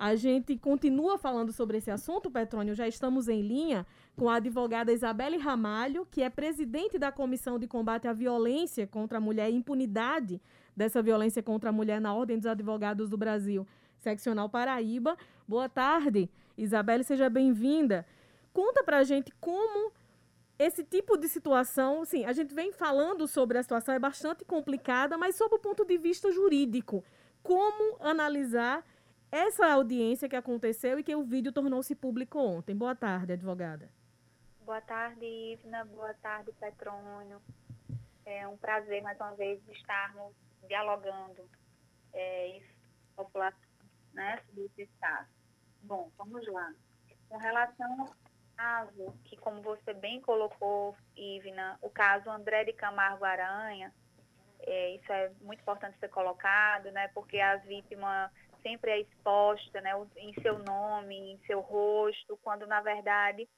A gente continua falando sobre esse assunto, Petrônio. Já estamos em linha com a advogada Isabelle Ramalho, que é presidente da Comissão de Combate à Violência contra a Mulher e Impunidade dessa violência contra a mulher na Ordem dos Advogados do Brasil, seccional Paraíba. Boa tarde, Isabelle, seja bem-vinda. Conta pra gente como esse tipo de situação, sim, a gente vem falando sobre a situação, é bastante complicada, mas sob o ponto de vista jurídico, como analisar essa audiência que aconteceu e que o vídeo tornou-se público ontem. Boa tarde, advogada. Boa tarde, Ivna. Boa tarde, Petrônio. É um prazer, mais uma vez, estarmos dialogando é, isso, população, né, sobre esse estado. Bom, vamos lá. Com relação ao caso, que como você bem colocou, Ivna, o caso André de Camargo Aranha, é, isso é muito importante ser colocado, né, porque a vítima sempre é exposta né, em seu nome, em seu rosto, quando na verdade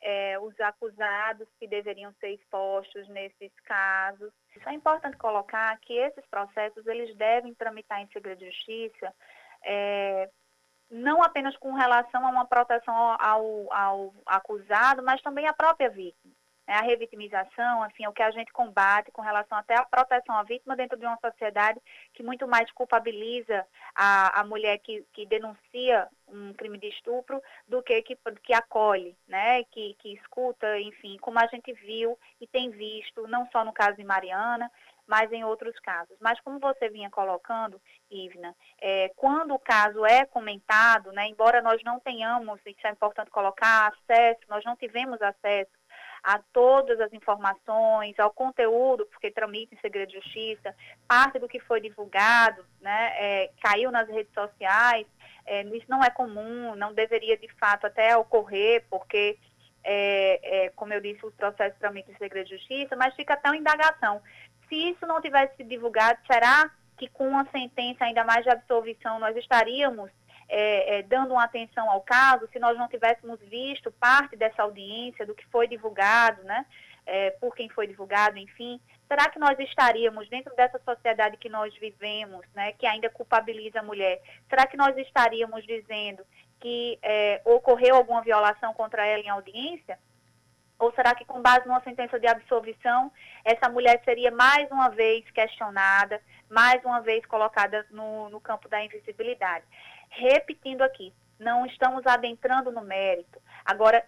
é, os acusados que deveriam ser expostos nesses casos. Isso é importante colocar que esses processos eles devem tramitar em segredo de justiça, é, não apenas com relação a uma proteção ao, ao acusado, mas também à própria vítima a revitimização, assim, é o que a gente combate com relação até à proteção à vítima dentro de uma sociedade que muito mais culpabiliza a, a mulher que, que denuncia um crime de estupro do que que, que acolhe, né, que, que escuta, enfim, como a gente viu e tem visto, não só no caso de Mariana, mas em outros casos. Mas como você vinha colocando, Ivna, é, quando o caso é comentado, né, embora nós não tenhamos, isso é importante colocar, acesso, nós não tivemos acesso a todas as informações, ao conteúdo, porque tramita em segredo de justiça, parte do que foi divulgado, né, é, caiu nas redes sociais, é, isso não é comum, não deveria de fato até ocorrer, porque, é, é como eu disse, os processos tramitam em segredo de justiça, mas fica até uma indagação. Se isso não tivesse sido divulgado, será que com uma sentença ainda mais de absolvição nós estaríamos é, é, dando uma atenção ao caso, se nós não tivéssemos visto parte dessa audiência, do que foi divulgado, né, é, por quem foi divulgado, enfim, será que nós estaríamos dentro dessa sociedade que nós vivemos, né, que ainda culpabiliza a mulher, será que nós estaríamos dizendo que é, ocorreu alguma violação contra ela em audiência? Ou será que, com base numa sentença de absolvição, essa mulher seria mais uma vez questionada, mais uma vez colocada no, no campo da invisibilidade? Repetindo aqui, não estamos adentrando no mérito. Agora,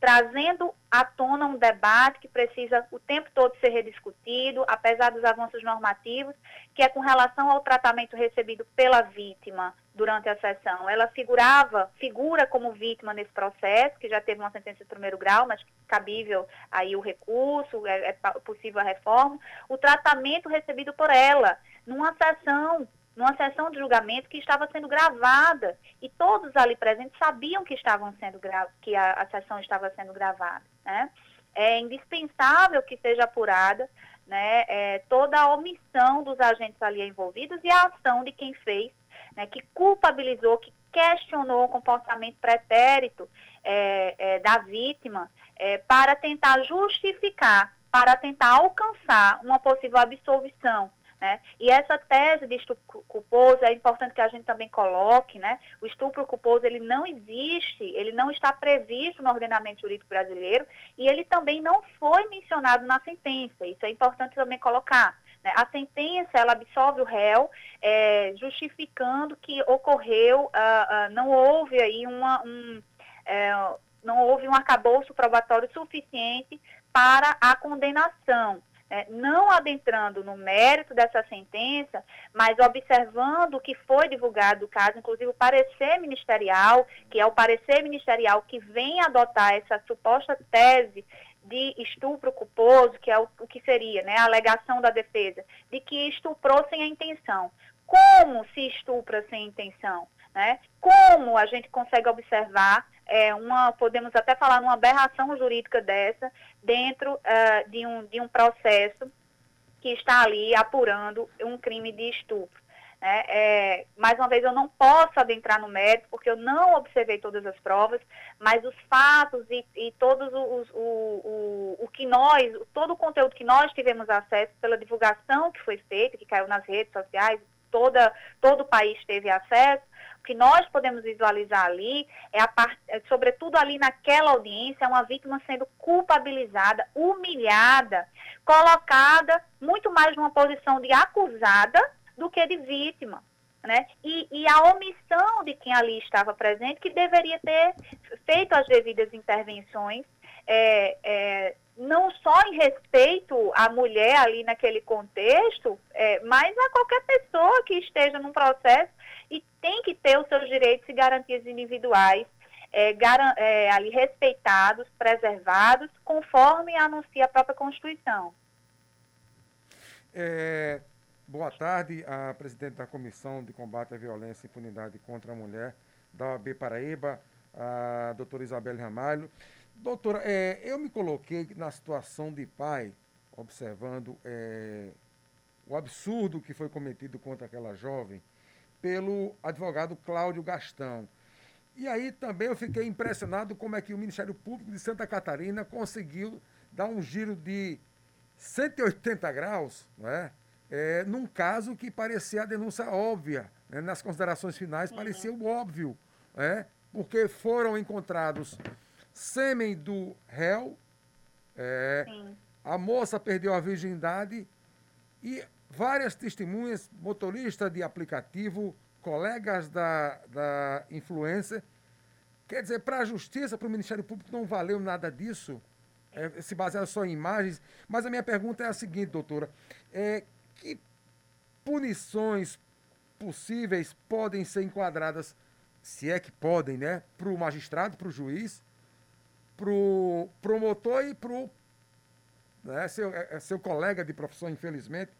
trazendo à tona um debate que precisa o tempo todo ser rediscutido, apesar dos avanços normativos, que é com relação ao tratamento recebido pela vítima durante a sessão. Ela figurava, figura como vítima nesse processo, que já teve uma sentença de primeiro grau, mas cabível aí o recurso, é, é possível a reforma. O tratamento recebido por ela numa sessão numa sessão de julgamento que estava sendo gravada. E todos ali presentes sabiam que estavam sendo que a, a sessão estava sendo gravada, né? É indispensável que seja apurada, né, é, toda a omissão dos agentes ali envolvidos e a ação de quem fez, né, que culpabilizou, que questionou o comportamento pretérito é, é, da vítima é, para tentar justificar, para tentar alcançar uma possível absolvição né? E essa tese de estupro culposo é importante que a gente também coloque, né? O estupro culposo ele não existe, ele não está previsto no ordenamento jurídico brasileiro e ele também não foi mencionado na sentença. Isso é importante também colocar. Né? A sentença ela absolve o réu, é, justificando que ocorreu, uh, uh, não houve aí uma, um, é, não houve um arcabouço probatório suficiente para a condenação é, não adentrando no mérito dessa sentença, mas observando o que foi divulgado do caso, inclusive o parecer ministerial, que é o parecer ministerial que vem adotar essa suposta tese de estupro culposo, que é o, o que seria né, a alegação da defesa, de que estuprou sem a intenção. Como se estupra sem intenção? Né? Como a gente consegue observar é, uma, podemos até falar numa aberração jurídica dessa, dentro uh, de, um, de um processo que está ali apurando um crime de estupro. Né? É, mais uma vez, eu não posso adentrar no mérito, porque eu não observei todas as provas, mas os fatos e, e todos os, o, o, o que nós, todo o conteúdo que nós tivemos acesso pela divulgação que foi feita, que caiu nas redes sociais, toda, todo o país teve acesso, que nós podemos visualizar ali é, a part... é sobretudo ali naquela audiência, uma vítima sendo culpabilizada, humilhada, colocada muito mais numa posição de acusada do que de vítima. Né? E, e, a omissão de quem ali estava presente, que deveria ter feito as devidas intervenções, é, é, não só em respeito à mulher ali naquele contexto, é, mas a qualquer pessoa que esteja num processo e tem que ter os seus direitos e garantias individuais é, é, ali respeitados, preservados, conforme anuncia a própria Constituição. É, boa tarde, a presidente da Comissão de Combate à Violência e Impunidade contra a Mulher da OAB Paraíba, a doutora Isabel Ramalho. Doutora, é, eu me coloquei na situação de pai, observando é, o absurdo que foi cometido contra aquela jovem pelo advogado Cláudio Gastão. E aí também eu fiquei impressionado como é que o Ministério Público de Santa Catarina conseguiu dar um giro de 180 graus, né? É, num caso que parecia a denúncia óbvia. Né? Nas considerações finais, parecia o óbvio, né? porque foram encontrados sêmen do réu, é, a moça perdeu a virgindade e várias testemunhas, motorista de aplicativo, colegas da, da influência. Quer dizer, para a justiça, para o Ministério Público, não valeu nada disso. É, se basear só em imagens. Mas a minha pergunta é a seguinte, doutora: é, que punições possíveis podem ser enquadradas, se é que podem, né, para o magistrado, para o juiz, para o promotor e para o né, seu, é, é, seu colega de profissão, infelizmente,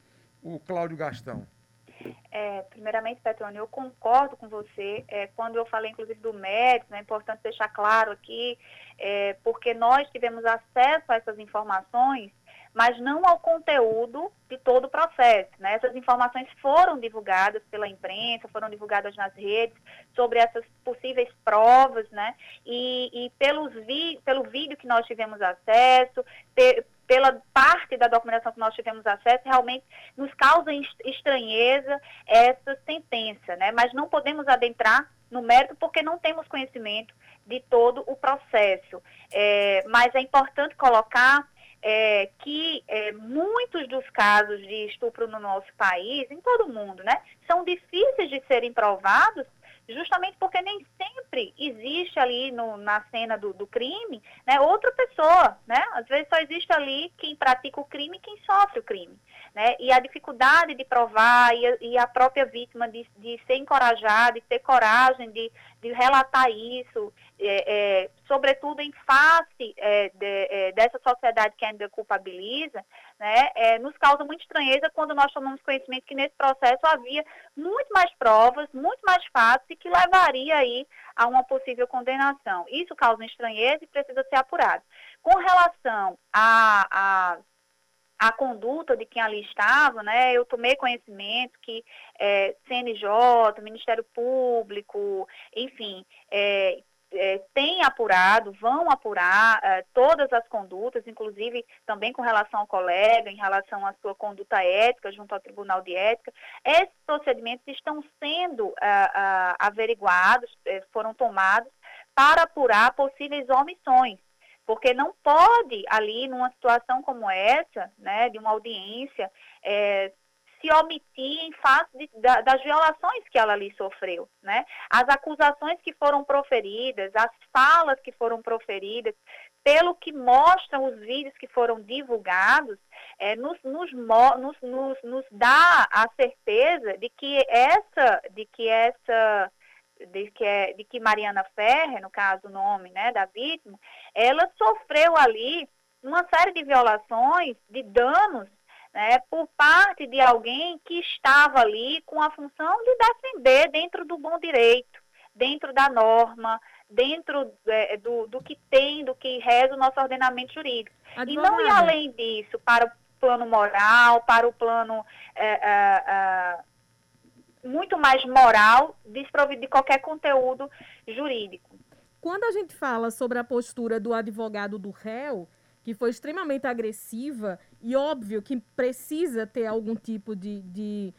o Cláudio Gastão? É, primeiramente, Petrônio, eu concordo com você. É, quando eu falei, inclusive, do mérito, é importante deixar claro aqui, é, porque nós tivemos acesso a essas informações, mas não ao conteúdo de todo o processo. Né? Essas informações foram divulgadas pela imprensa, foram divulgadas nas redes sobre essas possíveis provas, né? E, e pelos vi, pelo vídeo que nós tivemos acesso, ter, pela parte da documentação que nós tivemos acesso, realmente nos causa estranheza essa sentença, né? Mas não podemos adentrar no mérito porque não temos conhecimento de todo o processo. É, mas é importante colocar é, que é, muitos dos casos de estupro no nosso país, em todo o mundo, né, são difíceis de serem provados justamente porque nem sempre existe ali no, na cena do, do, crime né, outra pessoa, né? Às vezes só existe ali quem pratica o crime e quem sofre o crime. Né? E a dificuldade de provar e a, e a própria vítima de, de, ser encorajada, de ter coragem de, de relatar isso, é, é, sobretudo em face é, de, é, dessa sociedade que ainda culpabiliza, né, é, nos causa muita estranheza quando nós tomamos conhecimento que nesse processo havia muito mais provas, muito mais fatos e que levaria aí a uma possível condenação. Isso causa estranheza e precisa ser apurado. Com relação a, a a conduta de quem ali estava, né, eu tomei conhecimento que é, CNJ, Ministério Público, enfim, é, é, têm apurado, vão apurar é, todas as condutas, inclusive também com relação ao colega, em relação à sua conduta ética junto ao Tribunal de Ética. Esses procedimentos estão sendo é, averiguados, é, foram tomados para apurar possíveis omissões porque não pode ali numa situação como essa, né, de uma audiência, é, se omitir em face de, da, das violações que ela ali sofreu, né? As acusações que foram proferidas, as falas que foram proferidas, pelo que mostram os vídeos que foram divulgados, é, nos, nos, nos, nos, nos dá a certeza de que essa, de que essa de que, é, de que Mariana Ferrer, no caso o nome né, da vítima, ela sofreu ali uma série de violações, de danos, né, por parte de alguém que estava ali com a função de defender dentro do bom direito, dentro da norma, dentro é, do, do que tem, do que reza o nosso ordenamento jurídico. Advogada. E não ir além disso para o plano moral, para o plano é, é, é muito mais moral, desprovido de qualquer conteúdo jurídico. Quando a gente fala sobre a postura do advogado do réu, que foi extremamente agressiva e óbvio que precisa ter algum tipo de, de,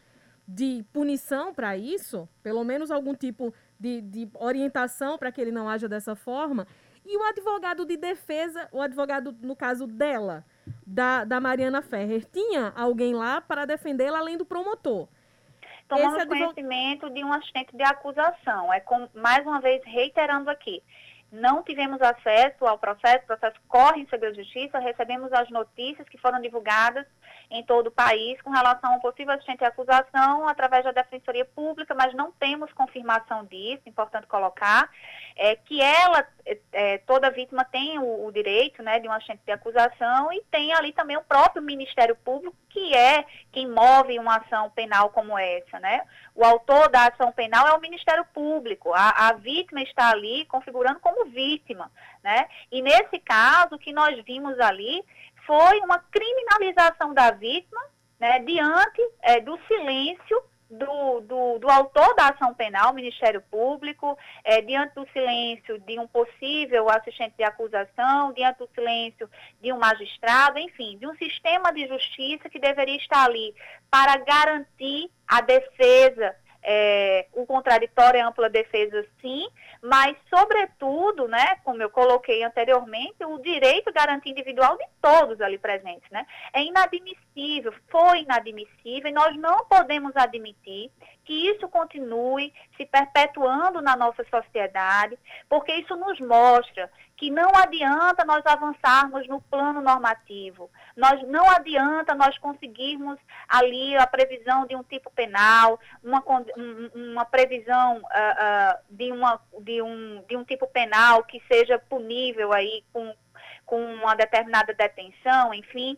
de punição para isso, pelo menos algum tipo de, de orientação para que ele não haja dessa forma. E o advogado de defesa, o advogado, no caso dela, da, da Mariana Ferrer, tinha alguém lá para defendê-la além do promotor. Tomamos advog... conhecimento de um assistente de acusação. É com, mais uma vez reiterando aqui. Não tivemos acesso ao processo, o processo corre em segredo de justiça, recebemos as notícias que foram divulgadas em todo o país com relação ao possível assistente de acusação através da Defensoria Pública, mas não temos confirmação disso, importante colocar, é, que ela, é, toda vítima tem o, o, direito né, de um assistente de acusação e tem ali também o próprio Ministério Público, que é quem move uma ação penal como essa. Né? O autor da ação penal é o Ministério Público, a, a vítima está ali configurando como vítima. Né? E nesse caso, o que nós vimos ali foi uma criminalização da vítima né, diante é, do silêncio do, do, do, autor da ação penal, Ministério Público, é, diante do silêncio de um possível assistente de acusação, diante do silêncio de um magistrado, enfim, de um sistema de justiça que deveria estar ali para garantir a defesa é, o contraditório e ampla defesa, sim, mas, sobretudo, né, como eu coloquei anteriormente, o direito garantia individual de todos ali presentes. Né? É inadmissível, foi inadmissível, e nós não podemos admitir que isso continue se perpetuando na nossa sociedade, porque isso nos mostra que não adianta nós avançarmos no plano normativo, nós não adianta nós conseguirmos ali a previsão de um tipo penal, uma, uma previsão uh, uh, de, uma, de, um, de um tipo penal que seja punível aí com, com uma determinada detenção, enfim,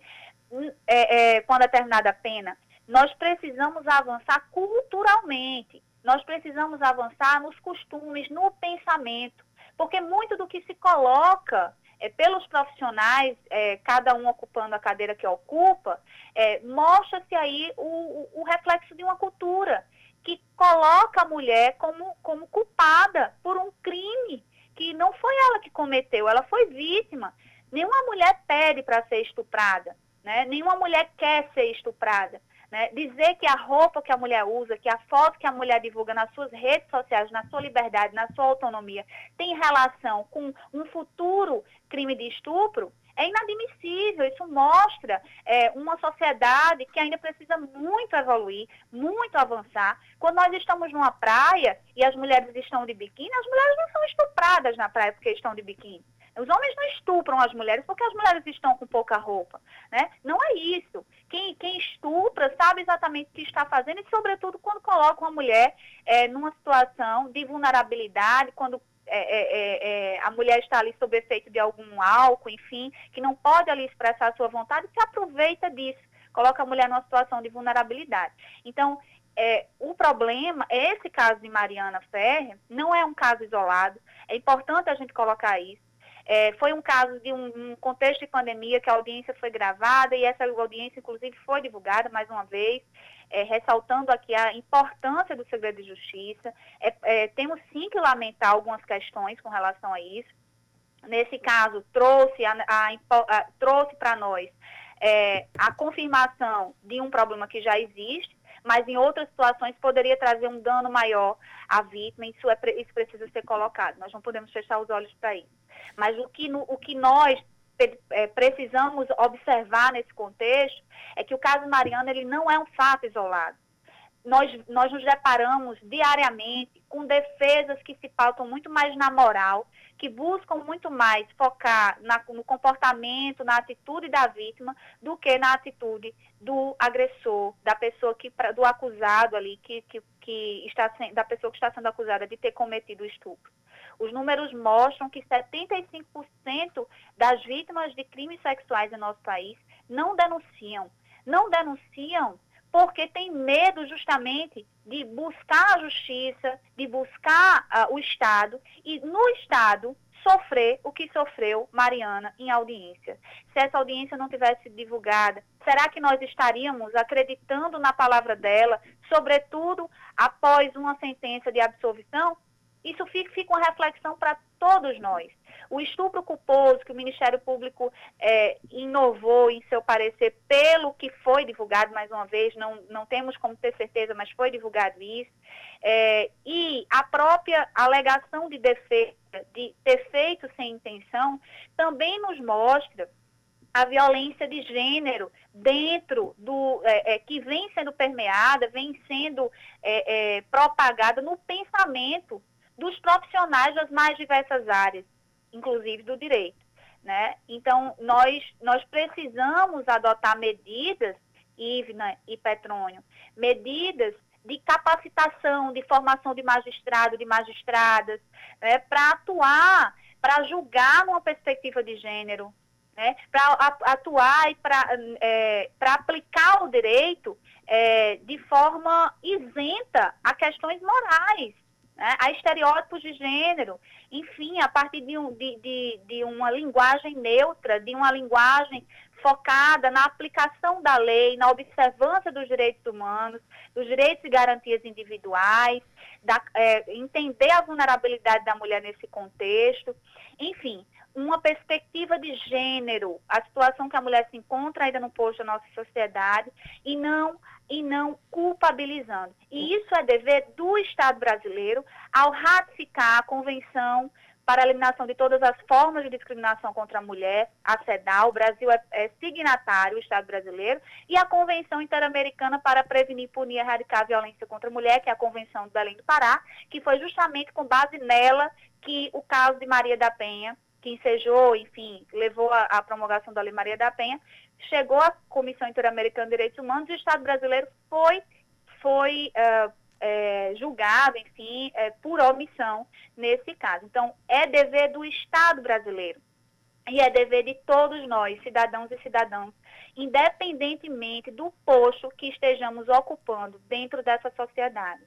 é, é, com uma determinada pena. Nós precisamos avançar culturalmente, nós precisamos avançar nos costumes, no pensamento, porque muito do que se coloca é, pelos profissionais, é, cada um ocupando a cadeira que ocupa, é, mostra-se aí o, o, o, reflexo de uma cultura que coloca a mulher como, como culpada por um crime que não foi ela que cometeu, ela foi vítima. Nenhuma mulher pede para ser estuprada, né? nenhuma mulher quer ser estuprada. Né? Dizer que a roupa que a mulher usa, que a foto que a mulher divulga nas suas redes sociais, na sua liberdade, na sua autonomia, tem relação com um futuro crime de estupro, é inadmissível. Isso mostra é, uma sociedade que ainda precisa muito evoluir, muito avançar. Quando nós estamos numa praia e as mulheres estão de biquíni, as mulheres não são estupradas na praia porque estão de biquíni. Os homens não estupram as mulheres porque as mulheres estão com pouca roupa, né? Não é isso. Quem, quem estupra sabe exatamente o que está fazendo e, sobretudo, quando coloca uma mulher é, numa situação de vulnerabilidade, quando é, é, é, é, a mulher está ali sob efeito de algum álcool, enfim, que não pode ali expressar a sua vontade, se aproveita disso, coloca a mulher numa situação de vulnerabilidade. Então, é, o problema, esse caso de Mariana Ferre, não é um caso isolado, é importante a gente colocar isso. É, foi um caso de um, um, contexto de pandemia que a audiência foi gravada e essa audiência, inclusive, foi divulgada mais uma vez, é, ressaltando aqui a importância do segredo de justiça. É, é temos sim que lamentar algumas questões com relação a isso. Nesse caso, trouxe, a, a, a trouxe para nós é, a confirmação de um problema que já existe, mas em outras situações poderia trazer um dano maior à vítima, isso, é, isso precisa ser colocado. Nós não podemos fechar os olhos para isso. Mas o que, no, o que nós precisamos observar nesse contexto é que o caso Mariana ele não é um fato isolado. Nós, nós nos deparamos diariamente com defesas que se pautam muito mais na moral, que buscam muito mais focar na, no comportamento, na atitude da vítima, do que na atitude do agressor, da pessoa que, do acusado ali, que, que, que está, da pessoa que está sendo acusada de ter cometido o estupro. Os números mostram que 75% das vítimas de crimes sexuais em nosso país não denunciam. Não denunciam porque tem medo justamente de buscar a justiça, de buscar uh, o Estado e no Estado sofrer o que sofreu Mariana em audiência. Se essa audiência não tivesse divulgada, será que nós estaríamos acreditando na palavra dela, sobretudo após uma sentença de absolvição? Isso fica, fica uma reflexão para todos nós. o estupro culposo que o Ministério Público é, inovou em seu parecer pelo que foi divulgado, mais uma vez, não, não temos como ter certeza, mas foi divulgado isso, é, e a própria alegação de defesa, de ter feito sem intenção, também nos mostra a violência de gênero dentro do é, é, que vem sendo permeada, vem sendo é, é, propagada no pensamento dos profissionais das mais diversas áreas, inclusive do direito. Né? Então, nós, nós precisamos adotar medidas, Ivna e Petrônio, medidas de capacitação, de formação de magistrado, de magistradas, né, para atuar, para julgar numa perspectiva de gênero, né, para atuar e para é, aplicar o direito é, de forma isenta a questões morais, né, a estereótipos de gênero, enfim, a partir de, um, de, de, de uma linguagem neutra, de uma linguagem focada na aplicação da lei, na observância dos direitos humanos, dos direitos e garantias individuais, da, é, entender a vulnerabilidade da mulher nesse contexto, enfim, uma perspectiva de gênero, a situação que a mulher se encontra ainda no posto da nossa sociedade e não e não culpabilizando. E isso é dever do Estado brasileiro ao ratificar a Convenção para a eliminação de todas as formas de discriminação contra a mulher, a CEDAW, o Brasil é, é signatário, o Estado brasileiro, e a Convenção Interamericana para Prevenir, Punir e Erradicar a Violência contra a Mulher, que é a Convenção do Belém do Pará, que foi justamente com base nela que o caso de Maria da Penha que ensejou, enfim, levou à promulgação da Lei Maria da Penha, chegou à Comissão Interamericana de Direitos Humanos e o Estado brasileiro foi, foi uh, é, julgado, enfim, é, por omissão nesse caso. Então, é dever do Estado brasileiro e é dever de todos nós, cidadãos e cidadãs, independentemente do posto que estejamos ocupando dentro dessa sociedade.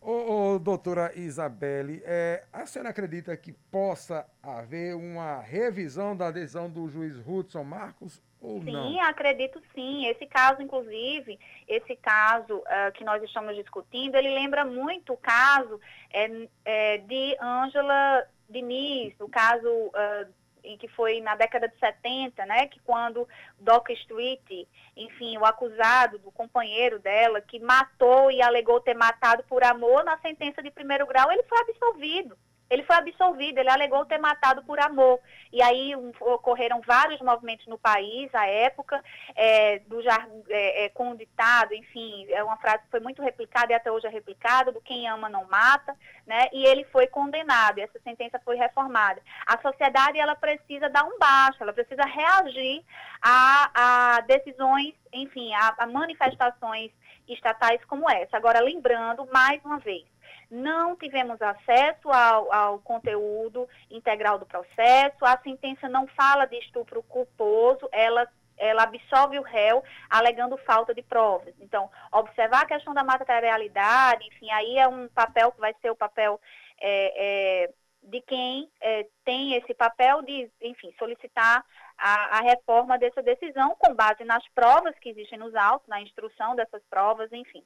Ô, ô, doutora Isabelle, é, a senhora acredita que possa haver uma revisão da decisão do juiz Hudson Marcos ou sim, não? Sim, acredito sim. Esse caso, inclusive, esse caso uh, que nós estamos discutindo, ele lembra muito o caso é, é, de Ângela Diniz, o caso uh, em que foi na década de 70, né, que quando Doc Street, enfim, o acusado do companheiro dela, que matou e alegou ter matado por amor, na sentença de primeiro grau, ele foi absolvido. Ele foi absolvido, ele alegou ter matado por amor. E aí um, ocorreram vários movimentos no país, à época, é, do é, é, com ditado, enfim, é uma frase que foi muito replicada e até hoje é replicada, do quem ama não mata, né? E ele foi condenado, e essa sentença foi reformada. A sociedade, ela precisa dar um baixo, ela precisa reagir a, a decisões, enfim, a, a manifestações estatais como essa. Agora, lembrando, mais uma vez, não tivemos acesso ao, ao, conteúdo integral do processo, a sentença não fala de estupro culposo, ela, ela absolve o réu alegando falta de provas. Então, observar a questão da materialidade, enfim, aí é um papel que vai ser o papel é, é, de quem é, tem esse papel de, enfim, solicitar a, a, reforma dessa decisão com base nas provas que existem nos autos, na instrução dessas provas, enfim.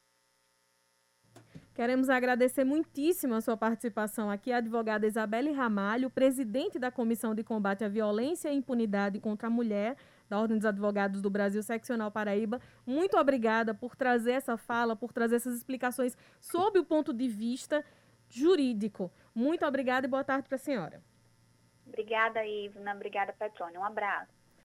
Queremos agradecer muitíssimo a sua participação aqui, a advogada Isabelle Ramalho, presidente da Comissão de Combate à Violência e Impunidade contra a Mulher, da Ordem dos Advogados do Brasil, Seccional Paraíba. Muito obrigada por trazer essa fala, por trazer essas explicações sob o ponto de vista jurídico. Muito obrigada e boa tarde para a senhora. Obrigada, Ivna. Obrigada, Petrônio. Um abraço.